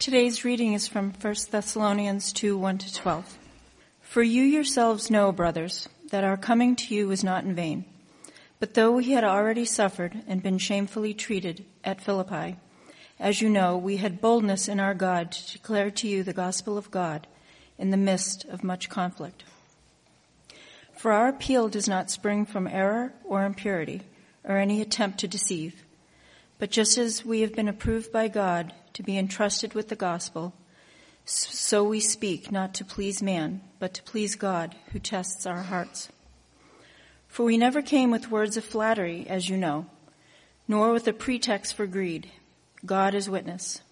Today's reading is from 1 Thessalonians 2 1 to 12. For you yourselves know, brothers, that our coming to you was not in vain. But though we had already suffered and been shamefully treated at Philippi, as you know, we had boldness in our God to declare to you the gospel of God in the midst of much conflict. For our appeal does not spring from error or impurity or any attempt to deceive, but just as we have been approved by God to be entrusted with the gospel, so we speak not to please man, but to please God who tests our hearts. For we never came with words of flattery, as you know, nor with a pretext for greed. God is witness.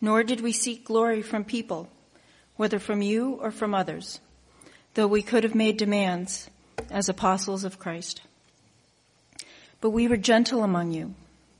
Nor did we seek glory from people, whether from you or from others, though we could have made demands as apostles of Christ. But we were gentle among you,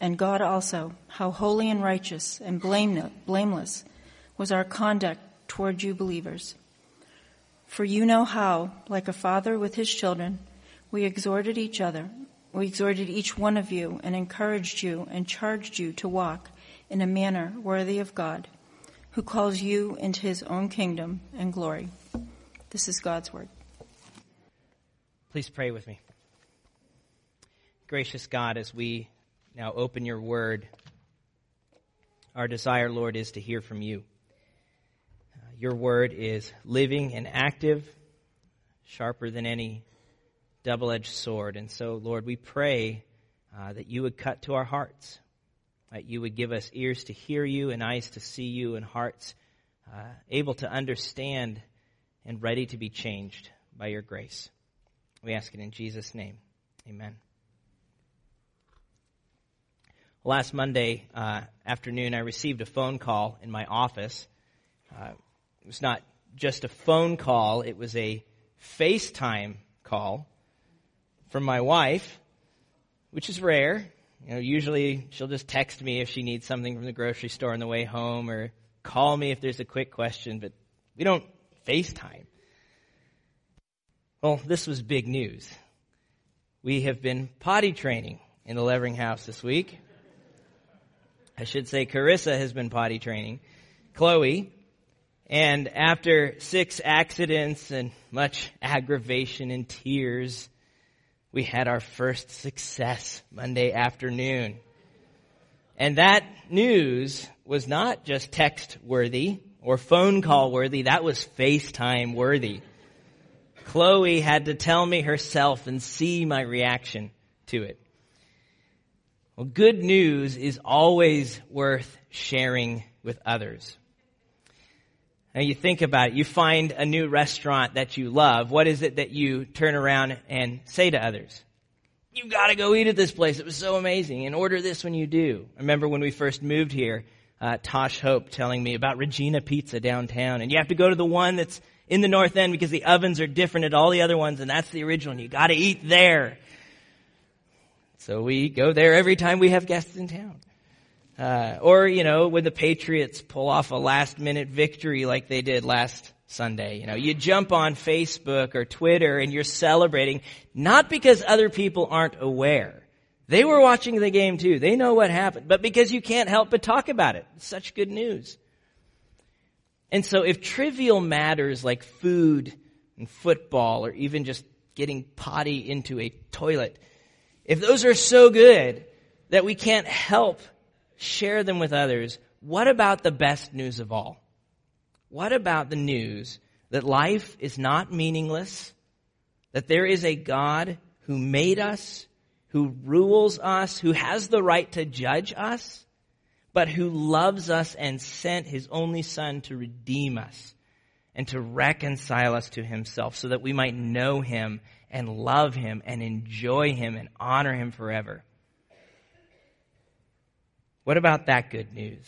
and God also, how holy and righteous and blameless was our conduct toward you believers. For you know how, like a father with his children, we exhorted each other, we exhorted each one of you and encouraged you and charged you to walk in a manner worthy of God, who calls you into his own kingdom and glory. This is God's word. Please pray with me. Gracious God, as we now open your word, our desire, Lord, is to hear from you. Uh, your word is living and active, sharper than any double edged sword. And so, Lord, we pray uh, that you would cut to our hearts that you would give us ears to hear you and eyes to see you and hearts uh, able to understand and ready to be changed by your grace. We ask it in Jesus' name. Amen. Last Monday uh, afternoon, I received a phone call in my office. Uh, it was not just a phone call, it was a FaceTime call from my wife, which is rare. You know, usually she'll just text me if she needs something from the grocery store on the way home or call me if there's a quick question, but we don't FaceTime. Well, this was big news. We have been potty training in the Levering house this week. I should say Carissa has been potty training. Chloe. And after six accidents and much aggravation and tears, we had our first success Monday afternoon. And that news was not just text worthy or phone call worthy, that was FaceTime worthy. Chloe had to tell me herself and see my reaction to it. Well, good news is always worth sharing with others. Now you think about it, you find a new restaurant that you love. What is it that you turn around and say to others? You've gotta go eat at this place. It was so amazing. And order this when you do. I remember when we first moved here, uh, Tosh Hope telling me about Regina Pizza downtown. And you have to go to the one that's in the north end because the ovens are different at all the other ones and that's the original and you gotta eat there. So we go there every time we have guests in town. Uh, or, you know, when the Patriots pull off a last minute victory like they did last Sunday. You know, you jump on Facebook or Twitter and you're celebrating, not because other people aren't aware. They were watching the game too. They know what happened, but because you can't help but talk about it. It's such good news. And so if trivial matters like food and football or even just getting potty into a toilet, if those are so good that we can't help share them with others. What about the best news of all? What about the news that life is not meaningless, that there is a God who made us, who rules us, who has the right to judge us, but who loves us and sent his only son to redeem us and to reconcile us to himself so that we might know him and love him and enjoy him and honor him forever. What about that good news?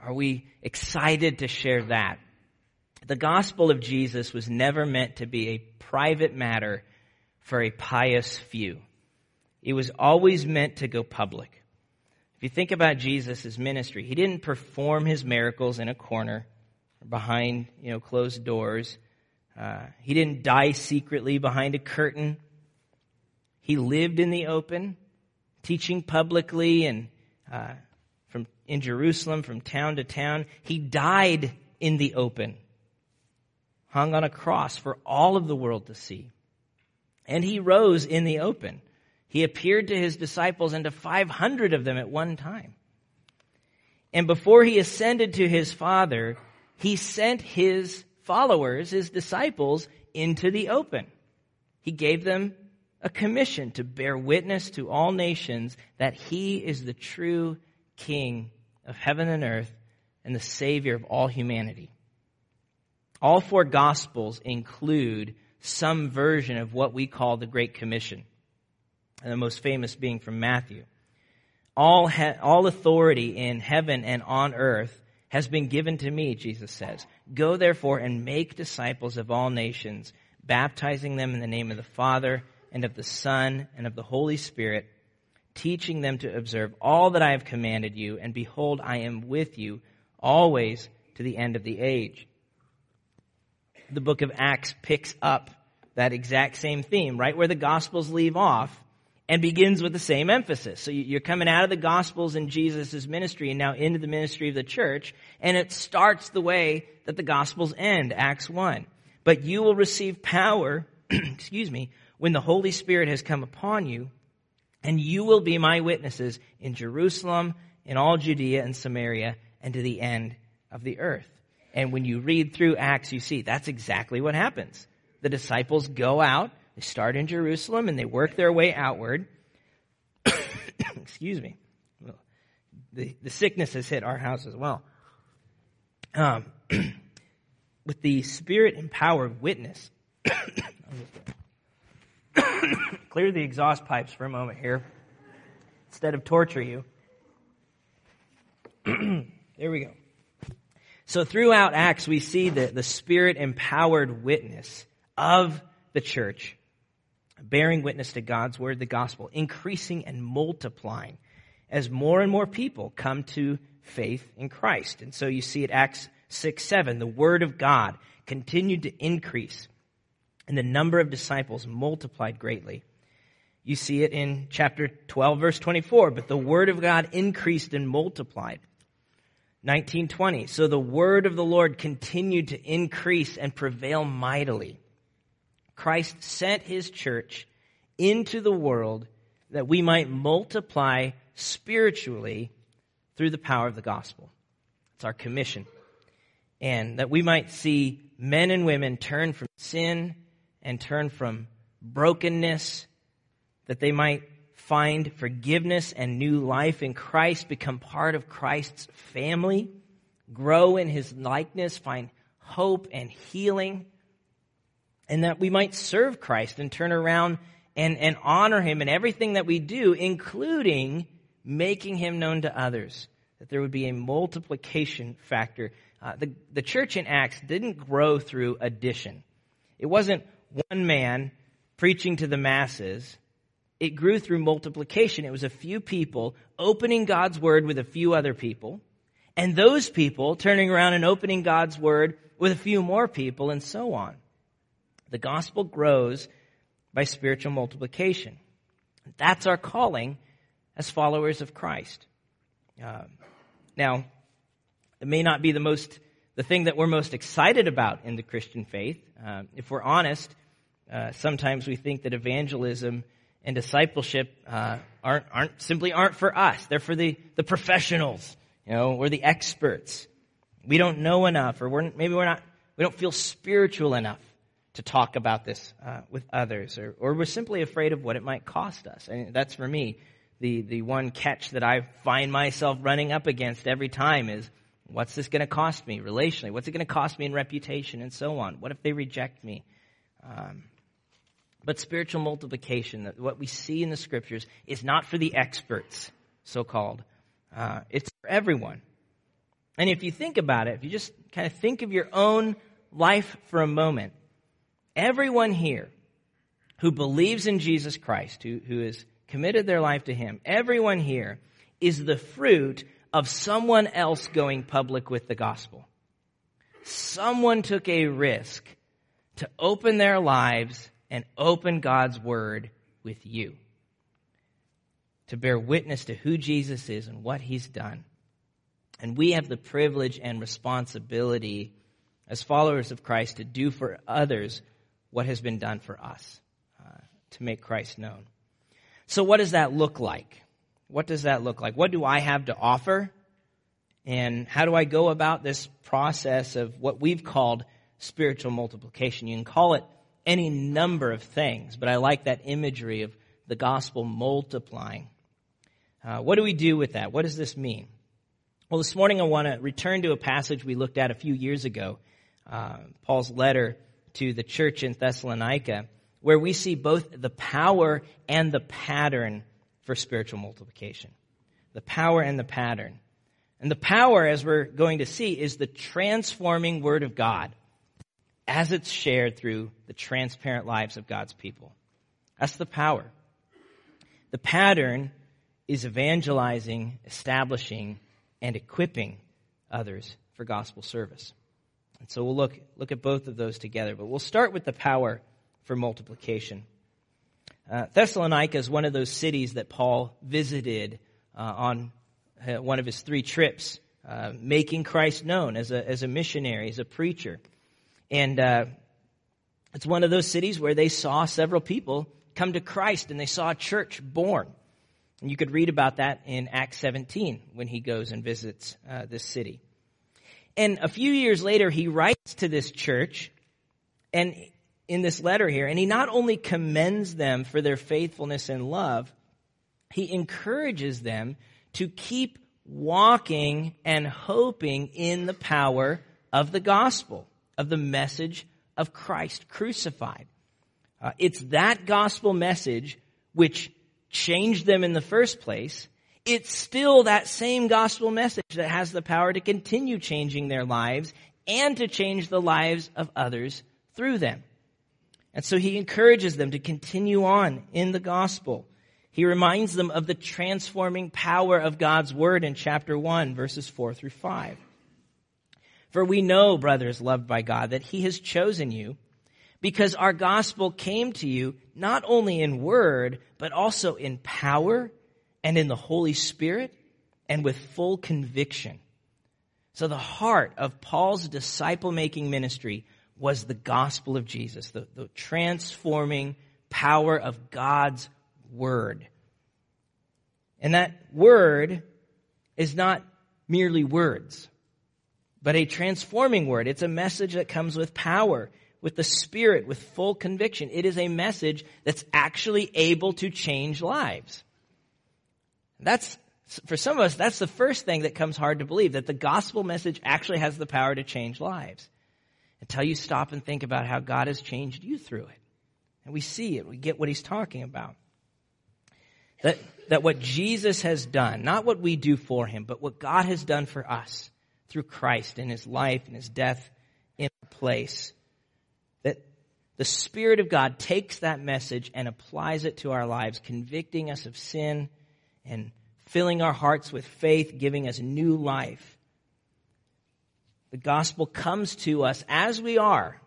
Are we excited to share that The gospel of Jesus was never meant to be a private matter for a pious few. It was always meant to go public. If you think about Jesus' ministry, he didn't perform his miracles in a corner or behind, you know, closed doors. Uh, he didn't die secretly behind a curtain. He lived in the open, teaching publicly and uh, from in Jerusalem, from town to town. He died in the open hung on a cross for all of the world to see. And he rose in the open. He appeared to his disciples and to 500 of them at one time. And before he ascended to his Father, he sent his followers, his disciples, into the open. He gave them a commission to bear witness to all nations that he is the true King of heaven and earth and the Savior of all humanity. All four Gospels include some version of what we call the Great Commission, and the most famous being from Matthew. All, ha- all authority in heaven and on earth has been given to me, Jesus says. Go therefore and make disciples of all nations, baptizing them in the name of the Father and of the Son and of the Holy Spirit, teaching them to observe all that I have commanded you, and behold, I am with you always to the end of the age. The book of Acts picks up that exact same theme, right where the Gospels leave off, and begins with the same emphasis. So you're coming out of the Gospels and Jesus' ministry and now into the ministry of the church, and it starts the way that the Gospels end, Acts 1. But you will receive power, excuse me, when the Holy Spirit has come upon you, and you will be my witnesses in Jerusalem, in all Judea and Samaria, and to the end of the earth. And when you read through Acts, you see that's exactly what happens. The disciples go out, they start in Jerusalem, and they work their way outward. Excuse me. The, the sickness has hit our house as well. Um, with the spirit empowered witness. Clear the exhaust pipes for a moment here instead of torture you. there we go. So throughout Acts, we see the, the spirit empowered witness of the church, bearing witness to God's word, the gospel, increasing and multiplying as more and more people come to faith in Christ. And so you see at Acts 6 7, the word of God continued to increase, and the number of disciples multiplied greatly. You see it in chapter 12, verse 24, but the word of God increased and multiplied. 1920. So the word of the Lord continued to increase and prevail mightily. Christ sent his church into the world that we might multiply spiritually through the power of the gospel. It's our commission. And that we might see men and women turn from sin and turn from brokenness, that they might find forgiveness and new life in Christ, become part of Christ's family, grow in his likeness, find hope and healing, and that we might serve Christ and turn around and, and honor him in everything that we do, including making him known to others. That there would be a multiplication factor. Uh, the, the church in Acts didn't grow through addition. It wasn't one man preaching to the masses it grew through multiplication. It was a few people opening God's word with a few other people, and those people turning around and opening God's word with a few more people, and so on. The gospel grows by spiritual multiplication. That's our calling as followers of Christ. Uh, now, it may not be the most, the thing that we're most excited about in the Christian faith. Uh, if we're honest, uh, sometimes we think that evangelism and discipleship uh, aren't, aren't simply aren't for us. They're for the, the professionals. You know, we're the experts. We don't know enough, or we're, maybe we're not. We don't feel spiritual enough to talk about this uh, with others, or, or we're simply afraid of what it might cost us. And that's for me the the one catch that I find myself running up against every time is. What's this going to cost me relationally? What's it going to cost me in reputation and so on? What if they reject me? Um, but spiritual multiplication, what we see in the scriptures, is not for the experts, so called. Uh, it's for everyone. And if you think about it, if you just kind of think of your own life for a moment, everyone here who believes in Jesus Christ, who, who has committed their life to Him, everyone here is the fruit of someone else going public with the gospel. Someone took a risk to open their lives and open God's word with you. To bear witness to who Jesus is and what he's done. And we have the privilege and responsibility as followers of Christ to do for others what has been done for us, uh, to make Christ known. So what does that look like? What does that look like? What do I have to offer? And how do I go about this process of what we've called spiritual multiplication? You can call it any number of things, but I like that imagery of the gospel multiplying. Uh, what do we do with that? What does this mean? Well, this morning I want to return to a passage we looked at a few years ago, uh, Paul's letter to the church in Thessalonica, where we see both the power and the pattern for spiritual multiplication. The power and the pattern. And the power, as we're going to see, is the transforming Word of God as it's shared through the transparent lives of God's people. That's the power. The pattern is evangelizing, establishing, and equipping others for gospel service. And so we'll look, look at both of those together, but we'll start with the power for multiplication. Uh, Thessalonica is one of those cities that Paul visited uh, on uh, one of his three trips, uh, making Christ known as a, as a missionary, as a preacher. And uh, it's one of those cities where they saw several people come to Christ and they saw a church born. And you could read about that in Acts 17 when he goes and visits uh, this city. And a few years later, he writes to this church and in this letter here, and he not only commends them for their faithfulness and love, he encourages them to keep walking and hoping in the power of the gospel, of the message of Christ crucified. Uh, it's that gospel message which changed them in the first place. It's still that same gospel message that has the power to continue changing their lives and to change the lives of others through them. And so he encourages them to continue on in the gospel. He reminds them of the transforming power of God's word in chapter 1, verses 4 through 5. For we know, brothers loved by God, that he has chosen you because our gospel came to you not only in word, but also in power and in the Holy Spirit and with full conviction. So the heart of Paul's disciple making ministry was the gospel of Jesus, the, the transforming power of God's word. And that word is not merely words, but a transforming word. It's a message that comes with power, with the Spirit, with full conviction. It is a message that's actually able to change lives. That's, for some of us, that's the first thing that comes hard to believe, that the gospel message actually has the power to change lives. Until you stop and think about how God has changed you through it. And we see it. We get what he's talking about. That, that what Jesus has done, not what we do for him, but what God has done for us through Christ in his life and his death in place, that the Spirit of God takes that message and applies it to our lives, convicting us of sin and filling our hearts with faith, giving us new life. The gospel comes to us as we are,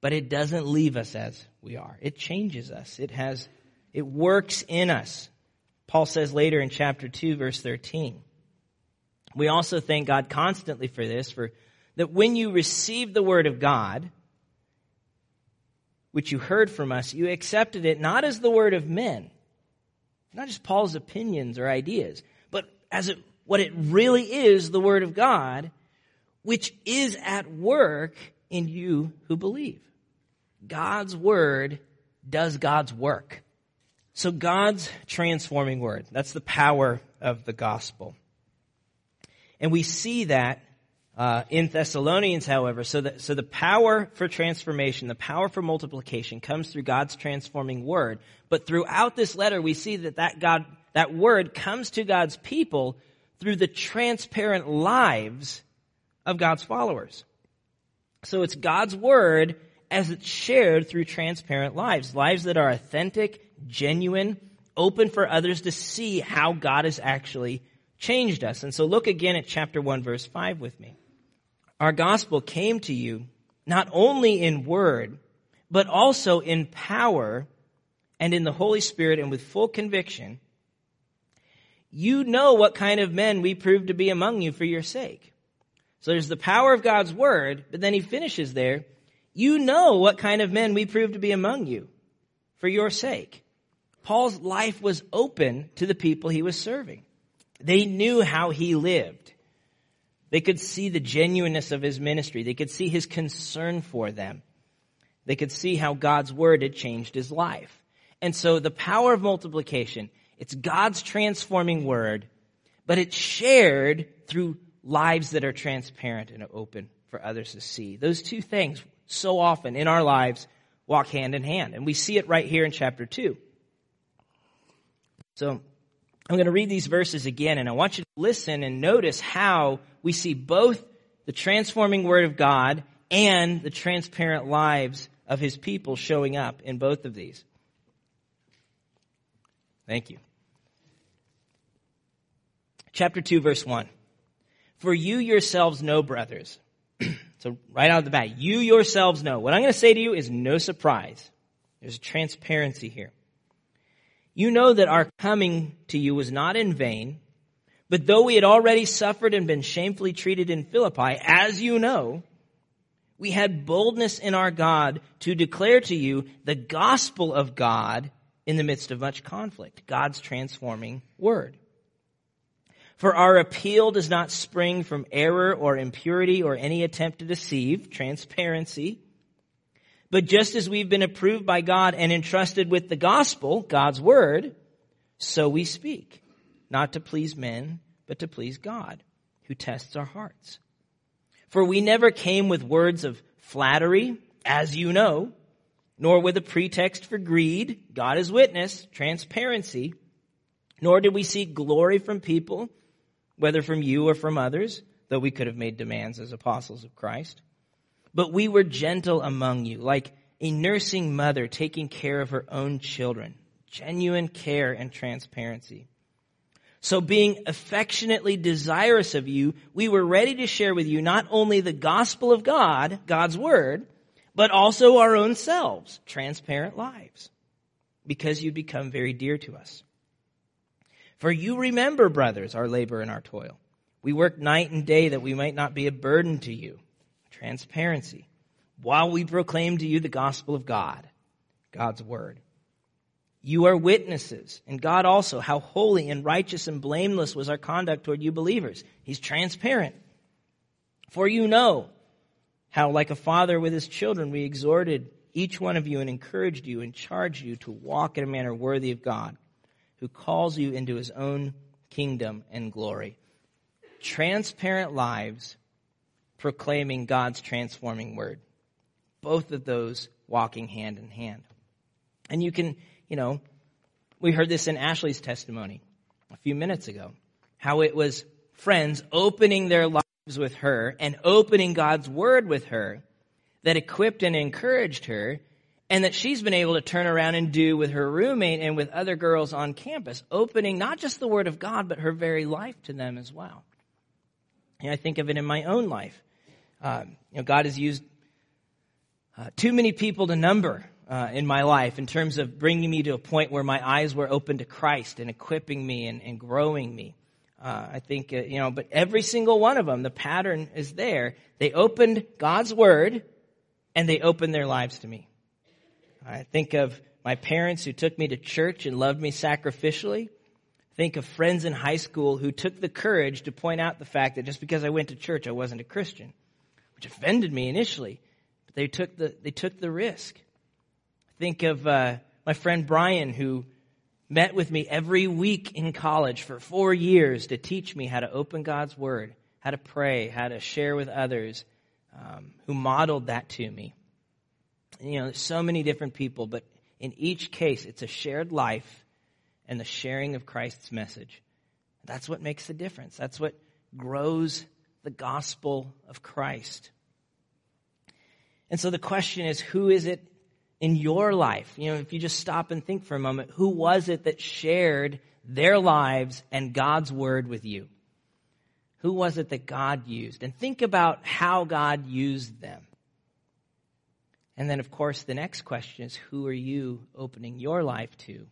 but it doesn't leave us as we are. It changes us. It has, it works in us. Paul says later in chapter 2 verse 13. We also thank God constantly for this, for that when you received the word of God, which you heard from us, you accepted it not as the word of men, not just Paul's opinions or ideas, but as it, what it really is, the word of God, which is at work in you who believe. God's word does God's work. So God's transforming word, that's the power of the gospel. And we see that uh, in Thessalonians, however, so that so the power for transformation, the power for multiplication, comes through God's transforming word. But throughout this letter, we see that that God that word comes to God's people through the transparent lives of God's followers. So it's God's word as it's shared through transparent lives, lives that are authentic, genuine, open for others to see how God has actually changed us. And so look again at chapter 1 verse 5 with me. Our gospel came to you not only in word, but also in power and in the Holy Spirit and with full conviction. You know what kind of men we proved to be among you for your sake. So there's the power of God's word, but then he finishes there. You know what kind of men we proved to be among you for your sake. Paul's life was open to the people he was serving. They knew how he lived. They could see the genuineness of his ministry. They could see his concern for them. They could see how God's word had changed his life. And so the power of multiplication, it's God's transforming word, but it's shared through lives that are transparent and open for others to see. Those two things so often in our lives walk hand in hand. And we see it right here in chapter 2. So I'm going to read these verses again, and I want you to listen and notice how we see both the transforming Word of God and the transparent lives of His people showing up in both of these. Thank you. Chapter 2, verse 1. For you yourselves know, brothers. so, right out of the bat, you yourselves know. What I'm going to say to you is no surprise. There's a transparency here. You know that our coming to you was not in vain, but though we had already suffered and been shamefully treated in Philippi, as you know, we had boldness in our God to declare to you the gospel of God in the midst of much conflict, God's transforming word. For our appeal does not spring from error or impurity or any attempt to deceive, transparency, but just as we've been approved by God and entrusted with the gospel, God's word, so we speak, not to please men, but to please God, who tests our hearts. For we never came with words of flattery, as you know, nor with a pretext for greed, God is witness, transparency, nor did we seek glory from people, whether from you or from others, though we could have made demands as apostles of Christ. But we were gentle among you, like a nursing mother taking care of her own children. Genuine care and transparency. So being affectionately desirous of you, we were ready to share with you not only the gospel of God, God's word, but also our own selves, transparent lives, because you become very dear to us. For you remember, brothers, our labor and our toil. We worked night and day that we might not be a burden to you transparency, while we proclaim to you the gospel of God, God's word. You are witnesses, and God also, how holy and righteous and blameless was our conduct toward you believers. He's transparent. For you know how, like a father with his children, we exhorted each one of you and encouraged you and charged you to walk in a manner worthy of God, who calls you into his own kingdom and glory. Transparent lives proclaiming God's transforming word. Both of those walking hand in hand. And you can, you know, we heard this in Ashley's testimony a few minutes ago, how it was friends opening their lives with her and opening God's word with her that equipped and encouraged her and that she's been able to turn around and do with her roommate and with other girls on campus, opening not just the word of God, but her very life to them as well. And I think of it in my own life. Uh, you know, God has used uh, too many people to number uh, in my life in terms of bringing me to a point where my eyes were open to Christ and equipping me and, and growing me. Uh, I think, uh, you know, but every single one of them, the pattern is there. They opened God's Word and they opened their lives to me. I think of my parents who took me to church and loved me sacrificially. Think of friends in high school who took the courage to point out the fact that just because I went to church, I wasn't a Christian which offended me initially. But they took the, they took the risk. Think of uh, my friend Brian, who met with me every week in college for four years to teach me how to open God's Word, how to pray, how to share with others, um, who modeled that to me. And, you know, so many different people, but in each case, it's a shared life and the sharing of Christ's message. That's what makes the difference. That's what grows the gospel of Christ. And so the question is, who is it in your life? You know, if you just stop and think for a moment, who was it that shared their lives and God's word with you? Who was it that God used? And think about how God used them. And then, of course, the next question is who are you opening your life to?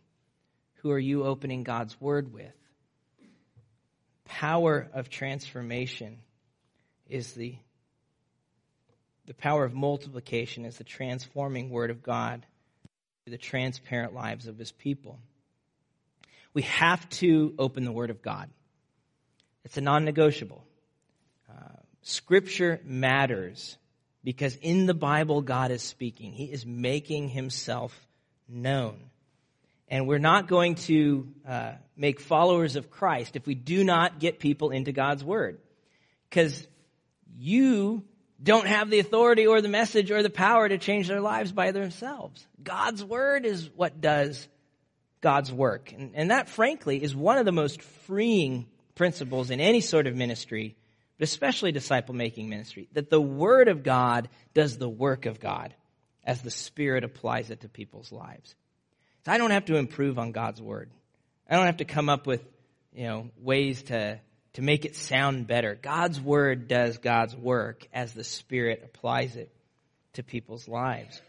Who are you opening God's word with? Power of transformation is the the power of multiplication is the transforming word of God to the transparent lives of his people. We have to open the word of God. It's a non-negotiable. Uh, scripture matters because in the Bible, God is speaking. He is making himself known. And we're not going to uh, make followers of Christ if we do not get people into God's Word. Because you don't have the authority or the message or the power to change their lives by themselves. God's Word is what does God's work. And, and that, frankly, is one of the most freeing principles in any sort of ministry but especially disciple making ministry, that the Word of God does the work of God as the Spirit applies it to people's lives. So I don't have to improve on God's Word. I don't have to come up with, you know, ways to, to make it sound better. God's Word does God's work as the Spirit applies it to people's lives.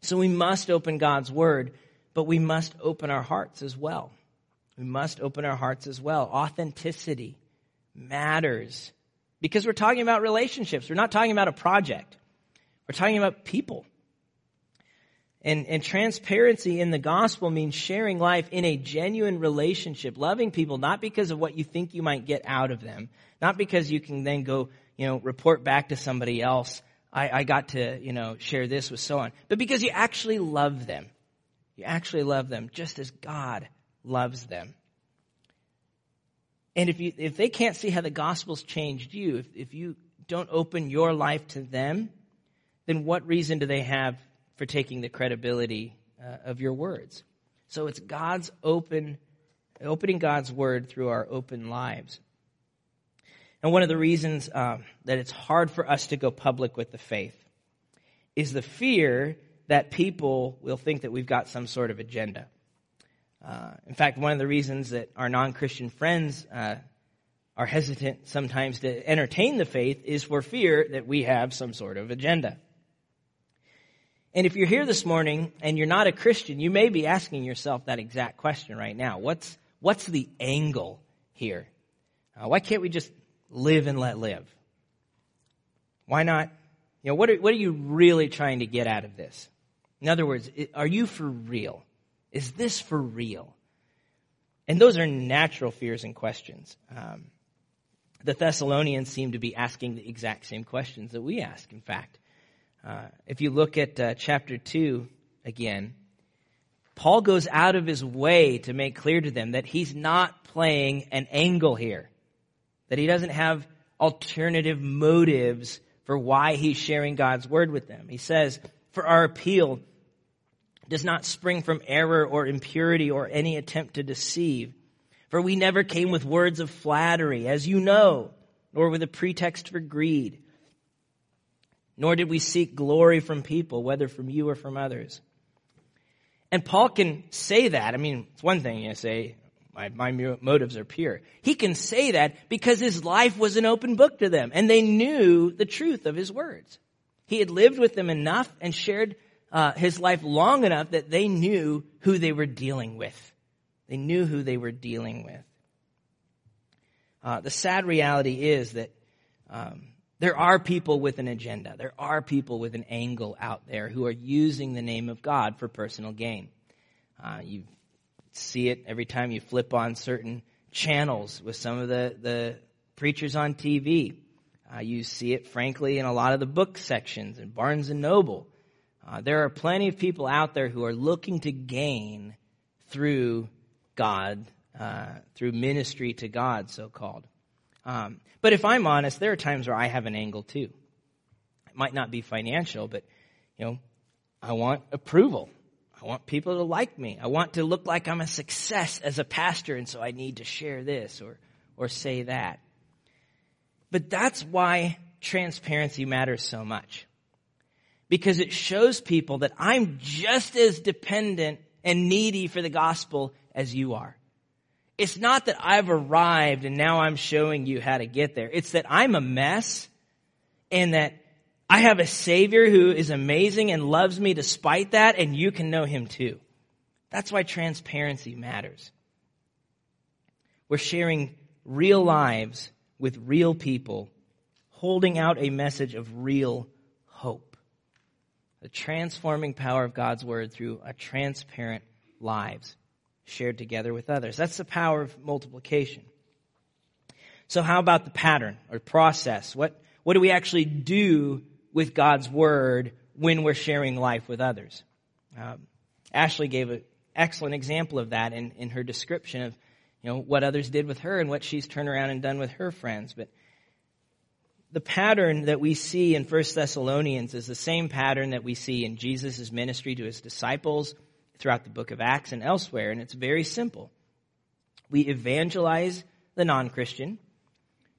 So we must open God's Word, but we must open our hearts as well. We must open our hearts as well. Authenticity matters because we're talking about relationships. We're not talking about a project. We're talking about people. And, and transparency in the gospel means sharing life in a genuine relationship, loving people not because of what you think you might get out of them, not because you can then go, you know, report back to somebody else, I, I got to, you know, share this with so on, but because you actually love them. You actually love them just as God loves them. And if you, if they can't see how the gospel's changed you, if, if you don't open your life to them, then what reason do they have for taking the credibility uh, of your words? So it's God's open, opening God's word through our open lives. And one of the reasons um, that it's hard for us to go public with the faith is the fear that people will think that we've got some sort of agenda. Uh, in fact, one of the reasons that our non-Christian friends uh, are hesitant sometimes to entertain the faith is for fear that we have some sort of agenda. And if you're here this morning and you're not a Christian, you may be asking yourself that exact question right now. What's, what's the angle here? Uh, why can't we just live and let live? Why not? You know, what are, what are you really trying to get out of this? In other words, are you for real? Is this for real? And those are natural fears and questions. Um, the Thessalonians seem to be asking the exact same questions that we ask, in fact. Uh, if you look at uh, chapter 2 again, Paul goes out of his way to make clear to them that he's not playing an angle here, that he doesn't have alternative motives for why he's sharing God's word with them. He says, For our appeal does not spring from error or impurity or any attempt to deceive. For we never came with words of flattery, as you know, nor with a pretext for greed. Nor did we seek glory from people, whether from you or from others. And Paul can say that. I mean, it's one thing you say, my, my motives are pure. He can say that because his life was an open book to them and they knew the truth of his words. He had lived with them enough and shared uh, his life long enough that they knew who they were dealing with. They knew who they were dealing with. Uh, the sad reality is that um, there are people with an agenda. There are people with an angle out there who are using the name of God for personal gain. Uh, you see it every time you flip on certain channels with some of the, the preachers on TV. Uh, you see it, frankly, in a lot of the book sections in Barnes and Noble. Uh, there are plenty of people out there who are looking to gain through God, uh, through ministry to God, so called. Um, but if I'm honest, there are times where I have an angle too. It might not be financial, but you know, I want approval. I want people to like me. I want to look like I'm a success as a pastor, and so I need to share this or or say that. But that's why transparency matters so much. because it shows people that I'm just as dependent and needy for the gospel as you are. It's not that I've arrived and now I'm showing you how to get there. It's that I'm a mess and that I have a savior who is amazing and loves me despite that and you can know him too. That's why transparency matters. We're sharing real lives with real people, holding out a message of real hope. The transforming power of God's word through a transparent lives shared together with others. That's the power of multiplication. So how about the pattern or process? What, what do we actually do with God's word when we're sharing life with others? Um, Ashley gave an excellent example of that in, in her description of you know, what others did with her and what she's turned around and done with her friends. But the pattern that we see in 1 Thessalonians is the same pattern that we see in Jesus' ministry to his disciples throughout the book of Acts and elsewhere, and it's very simple. We evangelize the non-Christian,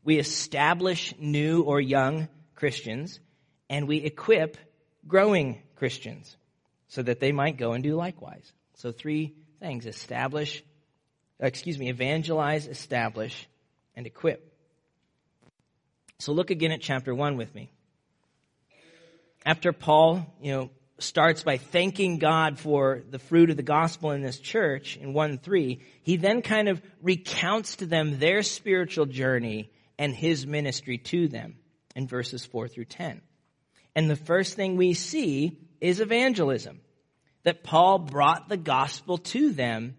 we establish new or young Christians, and we equip growing Christians so that they might go and do likewise. So three things, establish, uh, excuse me, evangelize, establish, and equip. So look again at chapter 1 with me. After Paul, you know, starts by thanking God for the fruit of the gospel in this church in 1 3, he then kind of recounts to them their spiritual journey and his ministry to them in verses 4 through 10. And the first thing we see is evangelism. That Paul brought the gospel to them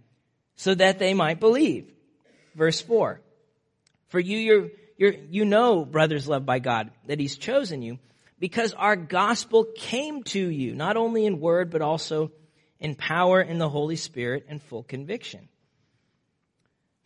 so that they might believe. Verse 4. For you, you're, you know, brothers loved by God, that He's chosen you because our gospel came to you, not only in word, but also in power in the Holy Spirit and full conviction.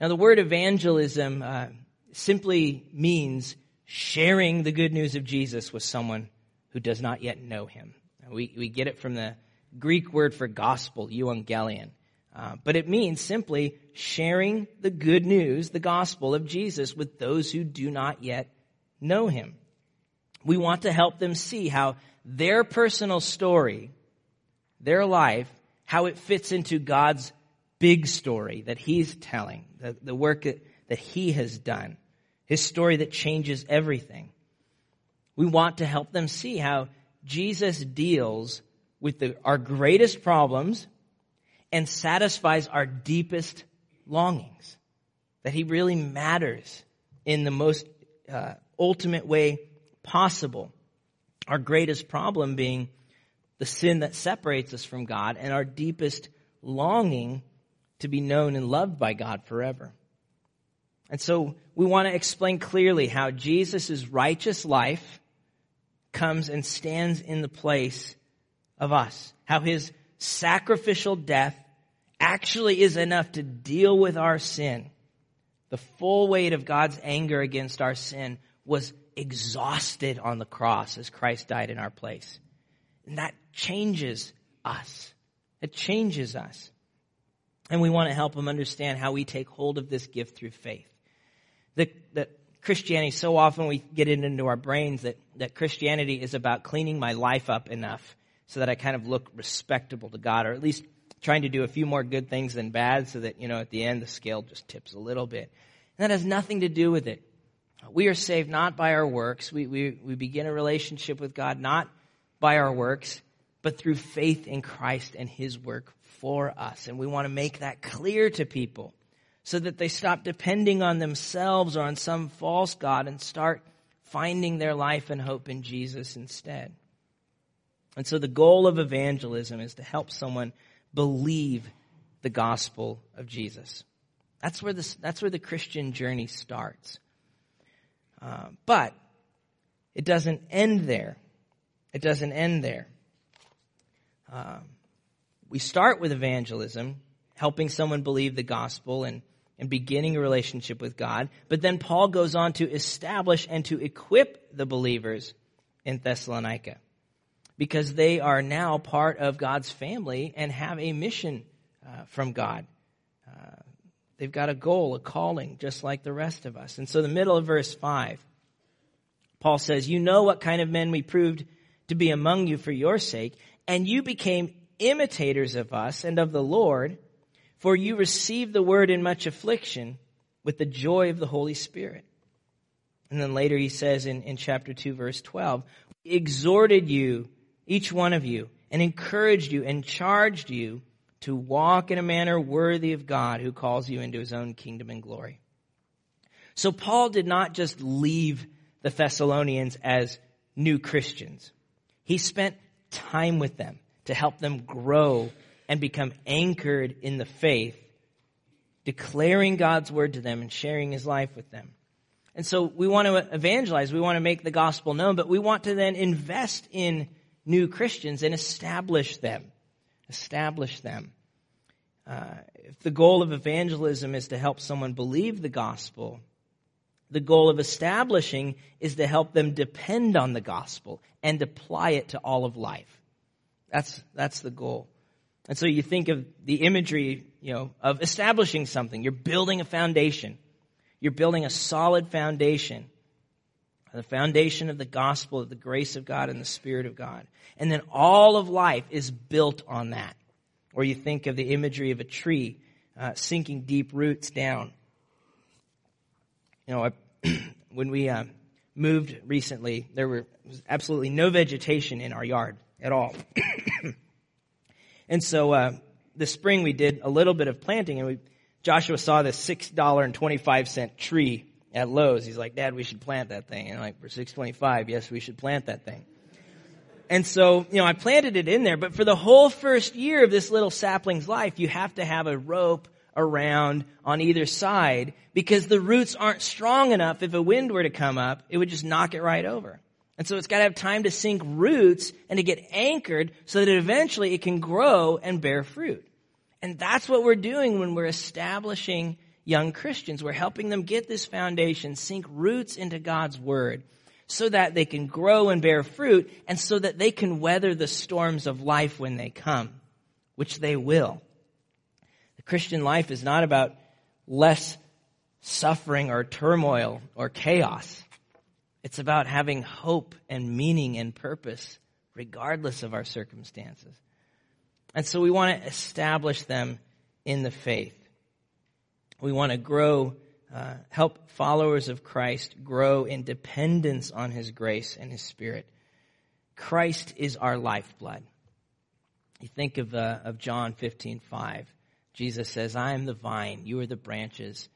Now, the word evangelism uh, simply means sharing the good news of Jesus with someone who does not yet know him. We, we get it from the Greek word for gospel, euangelion. Uh, but it means simply sharing the good news, the gospel of Jesus with those who do not yet know him. We want to help them see how their personal story, their life, how it fits into God's big story that he's telling, the, the work that, he has done, his story that changes everything. We want to help them see how Jesus deals with the, our greatest problems and satisfies our deepest longings. That he really matters in the most uh, ultimate way possible. Our greatest problem being the sin that separates us from God and our deepest longing to be known and loved by God forever. And so we want to explain clearly how Jesus' righteous life comes and stands in the place of us. How his sacrificial death actually is enough to deal with our sin. The full weight of God's anger against our sin was exhausted on the cross as Christ died in our place. And that changes us. It changes us. And we want to help them understand how we take hold of this gift through faith. The, the Christianity, so often we get it into our brains that, that Christianity is about cleaning my life up enough so that I kind of look respectable to God, or at least trying to do a few more good things than bad so that, you know, at the end the scale just tips a little bit. And that has nothing to do with it. We are saved not by our works. We, we, we begin a relationship with God not by our works, but through faith in Christ and His work for us. And we want to make that clear to people so that they stop depending on themselves or on some false God and start finding their life and hope in Jesus instead. And so the goal of evangelism is to help someone believe the gospel of Jesus. That's where, this, that's where the Christian journey starts. Uh, but it doesn't end there. It doesn't end there. Um, we start with evangelism, helping someone believe the gospel and, and beginning a relationship with God. But then Paul goes on to establish and to equip the believers in Thessalonica because they are now part of God's family and have a mission uh, from God. Uh, they've got a goal, a calling, just like the rest of us. And so, the middle of verse 5, Paul says, You know what kind of men we proved to be among you for your sake, and you became imitators of us and of the Lord, for you received the word in much affliction with the joy of the Holy Spirit. And then later he says in, in chapter 2, verse 12, exhorted you, each one of you, and encouraged you and charged you to walk in a manner worthy of God who calls you into his own kingdom and glory. So Paul did not just leave the Thessalonians as new Christians. He spent time with them to help them grow and become anchored in the faith, declaring God's word to them and sharing his life with them. And so we want to evangelize, we want to make the gospel known, but we want to then invest in new Christians and establish them. Establish them. Uh, if the goal of evangelism is to help someone believe the gospel, the goal of establishing is to help them depend on the gospel and apply it to all of life. That's, that's the goal. And so you think of the imagery, you know, of establishing something. You're building a foundation. You're building a solid foundation. The foundation of the gospel, of the grace of God and the Spirit of God. And then all of life is built on that. Or you think of the imagery of a tree uh, sinking deep roots down. You know, I, when we uh, moved recently, there were, was absolutely no vegetation in our yard at all. and so uh, this spring we did a little bit of planting, and we, Joshua saw this six dollar and twenty five cent tree at Lowe's. He's like, "Dad, we should plant that thing." And I'm like, "For six twenty five, yes, we should plant that thing." And so, you know, I planted it in there, but for the whole first year of this little sapling's life, you have to have a rope around on either side because the roots aren't strong enough. If a wind were to come up, it would just knock it right over. And so it's got to have time to sink roots and to get anchored so that eventually it can grow and bear fruit. And that's what we're doing when we're establishing young Christians. We're helping them get this foundation, sink roots into God's Word so that they can grow and bear fruit and so that they can weather the storms of life when they come, which they will. The Christian life is not about less suffering or turmoil or chaos. It's about having hope and meaning and purpose regardless of our circumstances. And so we want to establish them in the faith. We want to grow, uh, help followers of Christ grow in dependence on His grace and His Spirit. Christ is our lifeblood. You think of, uh, of John 15, 5. Jesus says, I am the vine, you are the branches.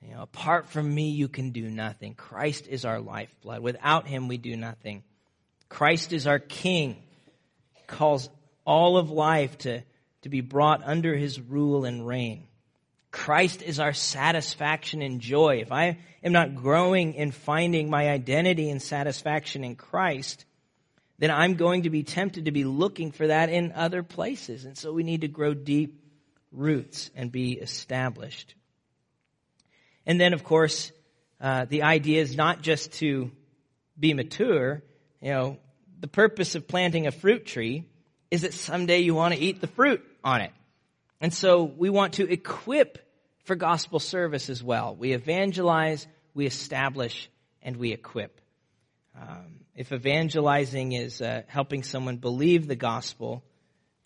You know, apart from me, you can do nothing. Christ is our lifeblood. Without him, we do nothing. Christ is our king. He calls all of life to, to be brought under his rule and reign. Christ is our satisfaction and joy. If I am not growing in finding my identity and satisfaction in Christ, then I'm going to be tempted to be looking for that in other places. And so we need to grow deep roots and be established. And then, of course, uh, the idea is not just to be mature. You know, the purpose of planting a fruit tree is that someday you want to eat the fruit on it. And so we want to equip for gospel service as well. We evangelize, we establish, and we equip. Um, if evangelizing is uh, helping someone believe the gospel,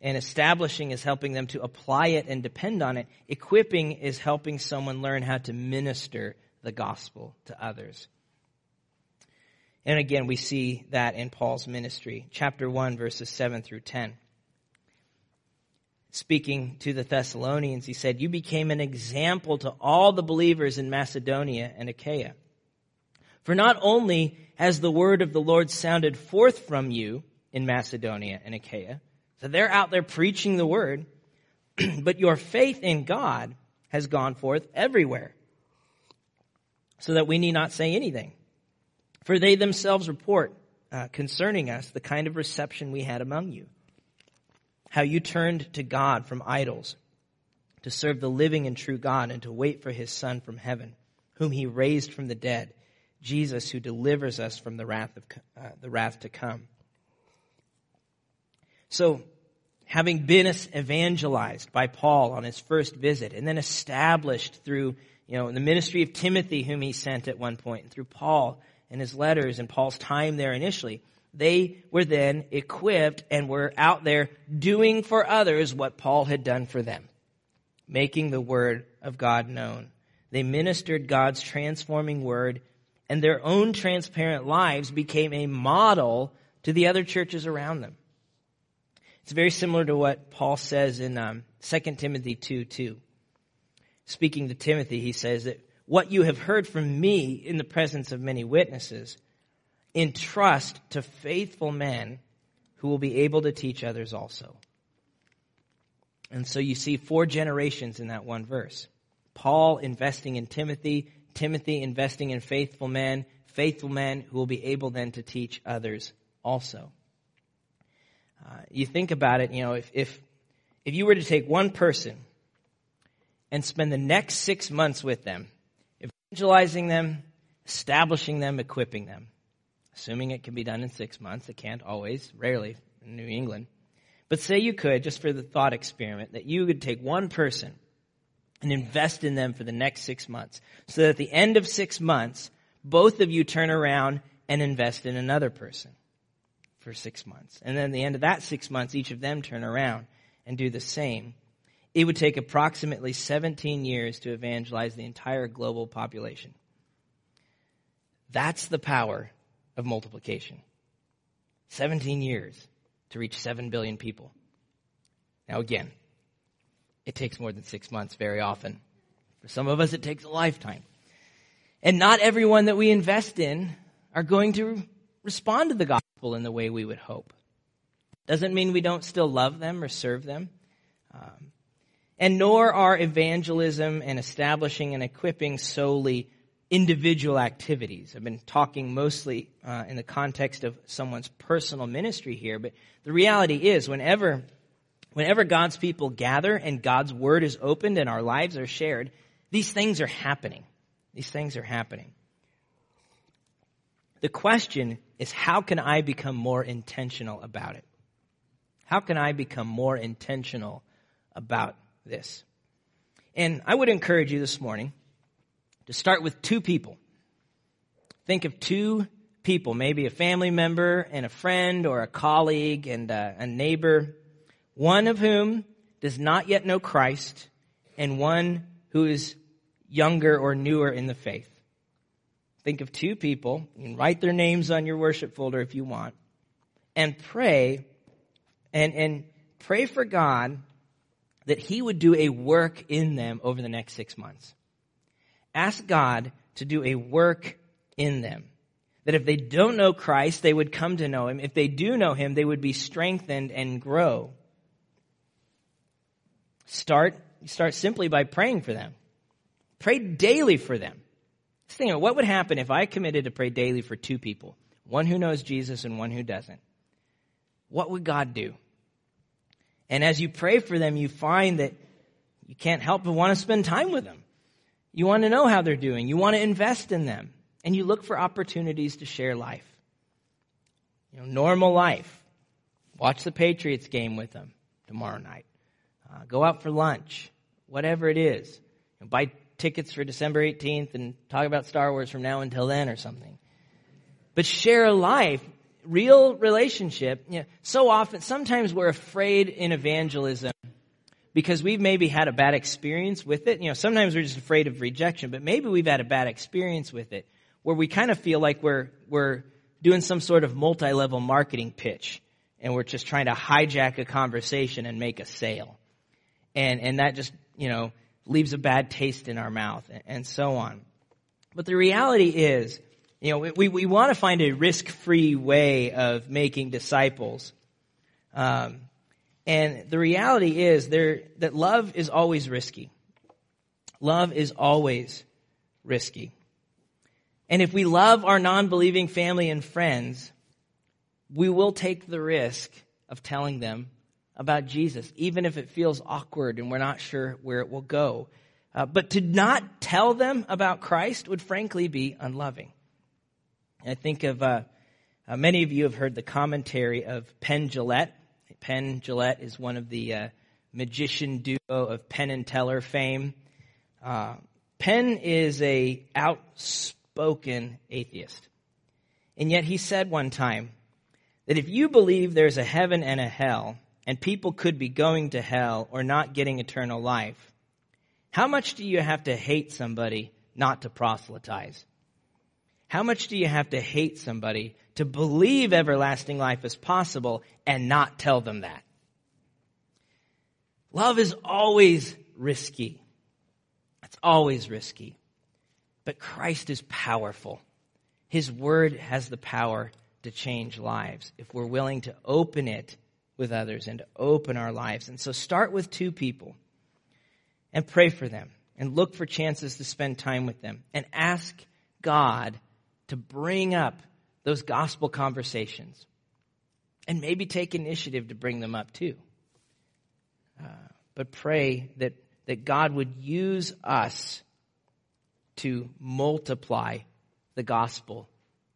and establishing is helping them to apply it and depend on it. Equipping is helping someone learn how to minister the gospel to others. And again, we see that in Paul's ministry. Chapter 1, verses 7 through 10. Speaking to the Thessalonians, he said, You became an example to all the believers in Macedonia and Achaia. For not only has the word of the Lord sounded forth from you in Macedonia and Achaia, so they're out there preaching the word, but your faith in God has gone forth everywhere, so that we need not say anything. For they themselves report uh, concerning us the kind of reception we had among you, how you turned to God from idols to serve the living and true God and to wait for his Son from heaven, whom he raised from the dead, Jesus who delivers us from the wrath of uh, the wrath to come. So, having been evangelized by Paul on his first visit and then established through, you know, the ministry of Timothy whom he sent at one point and through Paul and his letters and Paul's time there initially, They were then equipped and were out there doing for others what Paul had done for them, making the word of God known. They ministered God's transforming word and their own transparent lives became a model to the other churches around them. It's very similar to what Paul says in um, 2 Timothy 2 2. Speaking to Timothy, he says that what you have heard from me in the presence of many witnesses, entrust to faithful men who will be able to teach others also. And so you see four generations in that one verse. Paul investing in Timothy, Timothy investing in faithful men, faithful men who will be able then to teach others also. Uh, you think about it, you know, if, if, if you were to take one person and spend the next six months with them, evangelizing them, establishing them, equipping them, assuming it can be done in six months, it can't always, rarely in New England. But say you could, just for the thought experiment, that you could take one person and invest in them for the next six months. So that at the end of six months, both of you turn around and invest in another person for six months. And then at the end of that six months, each of them turn around and do the same. It would take approximately 17 years to evangelize the entire global population. That's the power of multiplication. 17 years to reach 7 billion people. Now again, it takes more than six months very often. For some of us, it takes a lifetime. And not everyone that we invest in are going to respond to the gospel in the way we would hope. Doesn't mean we don't still love them or serve them. Um, and nor are evangelism and establishing and equipping solely individual activities. I've been talking mostly uh, in the context of someone's personal ministry here, but the reality is whenever Whenever God's people gather and God's word is opened and our lives are shared, these things are happening. These things are happening. The question is how can I become more intentional about it? How can I become more intentional about this? And I would encourage you this morning to start with two people. Think of two people, maybe a family member and a friend or a colleague and a, a neighbor one of whom does not yet know Christ, and one who is younger or newer in the faith. Think of two people, you can write their names on your worship folder if you want, and pray, and, and pray for God that He would do a work in them over the next six months. Ask God to do a work in them. That if they don't know Christ, they would come to know Him. If they do know Him, they would be strengthened and grow. Start, start simply by praying for them. Pray daily for them. Think of what would happen if I committed to pray daily for two people, one who knows Jesus and one who doesn't. What would God do? And as you pray for them, you find that you can't help but want to spend time with them. You want to know how they're doing. You want to invest in them. And you look for opportunities to share life. You know, normal life. Watch the Patriots game with them tomorrow night uh, go out for lunch, whatever it is. You know, buy tickets for December 18th and talk about Star Wars from now until then or something. But share a life, real relationship. You know, so often, sometimes we're afraid in evangelism because we've maybe had a bad experience with it. You know, sometimes we're just afraid of rejection, but maybe we've had a bad experience with it where we kind of feel like we're, we're doing some sort of multi-level marketing pitch and we're just trying to hijack a conversation and make a sale and, and that just, you know, leaves a bad taste in our mouth and, so on. But the reality is, you know, we, we want to find a risk-free way of making disciples. Um, and the reality is there, that love is always risky. Love is always risky. And if we love our non-believing family and friends, we will take the risk of telling them about Jesus, even if it feels awkward and we're not sure where it will go. Uh, but to not tell them about Christ would frankly be unloving. I think of uh, uh, many of you have heard the commentary of Penn Jillette. Penn Jillette is one of the uh, magician duo of Penn and Teller fame. Uh, Penn is a outspoken atheist, and yet he said one time that if you believe there's a heaven and a hell, and people could be going to hell or not getting eternal life, how much do you have to hate somebody not to proselytize? How much do you have to hate somebody to believe everlasting life is possible and not tell them that? Love is always risky. It's always risky. But Christ is powerful. His word has the power to change lives if we're willing to open it with others and to open our lives. And so start with two people and pray for them and look for chances to spend time with them and ask God to bring up those gospel conversations and maybe take initiative to bring them up too. Uh, but pray that, that God would use us to multiply the gospel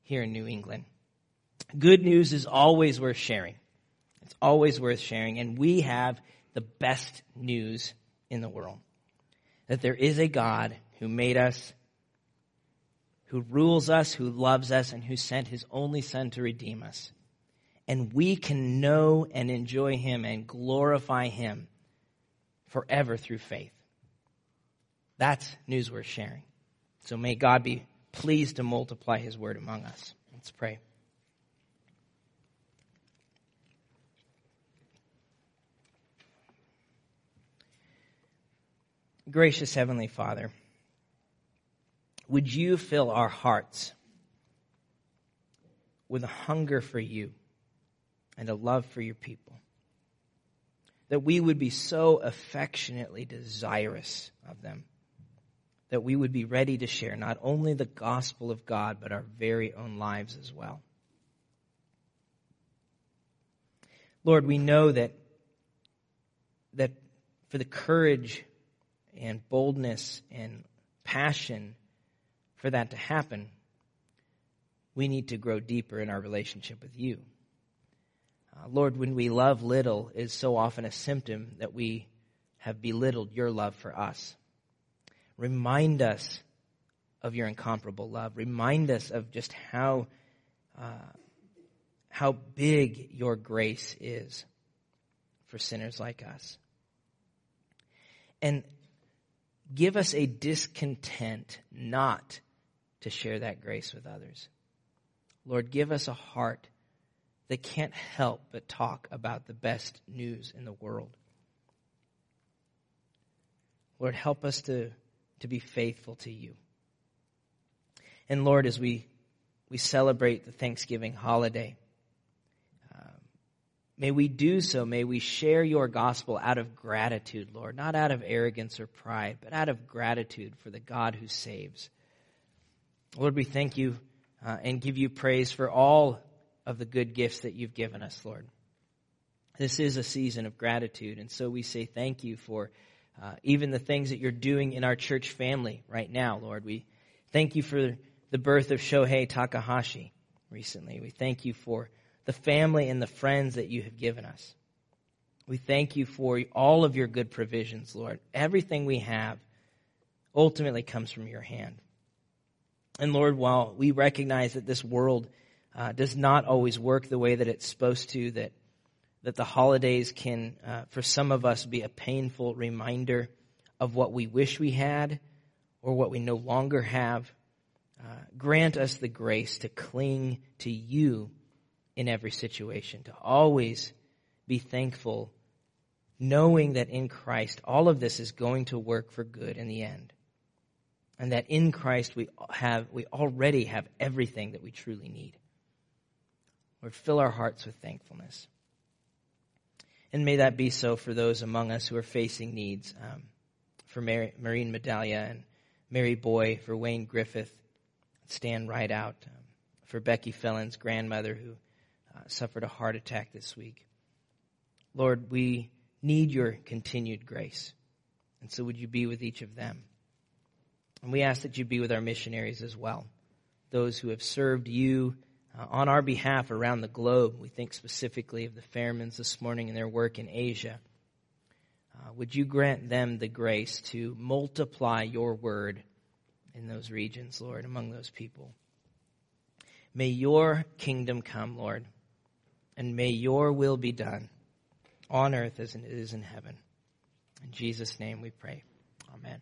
here in New England. Good news is always worth sharing. It's always worth sharing. And we have the best news in the world. That there is a God who made us, who rules us, who loves us, and who sent his only son to redeem us. And we can know and enjoy him and glorify him forever through faith. That's news worth sharing. So may God be pleased to multiply his word among us. Let's pray. Gracious Heavenly Father, would you fill our hearts with a hunger for you and a love for your people? That we would be so affectionately desirous of them that we would be ready to share not only the gospel of God, but our very own lives as well. Lord, we know that, that for the courage and boldness and passion for that to happen, we need to grow deeper in our relationship with you. Uh, Lord, when we love little is so often a symptom that we have belittled your love for us. Remind us of your incomparable love. Remind us of just how, uh, how big your grace is for sinners like us. And give us a discontent not to share that grace with others. Lord, give us a heart that can't help but talk about the best news in the world. Lord, help us to, to be faithful to you. And Lord, as we, we celebrate the Thanksgiving holiday, um, May we do so. May we share your gospel out of gratitude, Lord, not out of arrogance or pride, but out of gratitude for the God who saves. Lord, we thank you uh, and give you praise for all of the good gifts that you've given us, Lord. This is a season of gratitude, and so we say thank you for uh, even the things that you're doing in our church family right now, Lord. We thank you for the birth of Shohei Takahashi recently. We thank you for the family and the friends that you have given us. We thank you for all of your good provisions, Lord. Everything we have ultimately comes from your hand. And Lord, while we recognize that this world uh, does not always work the way that it's supposed to, that that the holidays can, uh, for some of us, be a painful reminder of what we wish we had or what we no longer have. Uh, grant us the grace to cling to you in every situation, to always be thankful, knowing that in Christ all of this is going to work for good in the end. And that in Christ we have, we already have everything that we truly need. Lord, fill our hearts with thankfulness. And may that be so for those among us who are facing needs. Um, for Mary, Maureen Medallia and Mary Boy, for Wayne Griffith, Stan Rideout, um, for Becky Felon's grandmother who uh, suffered a heart attack this week. Lord, we need your continued grace. And so would you be with each of them? And we ask that you be with our missionaries as well, those who have served you uh, on our behalf around the globe. We think specifically of the Fairmans this morning and their work in Asia. Uh, would you grant them the grace to multiply your word in those regions, Lord, among those people? May your kingdom come, Lord and may your will be done on earth as it is in heaven. In Jesus' name we pray. Amen.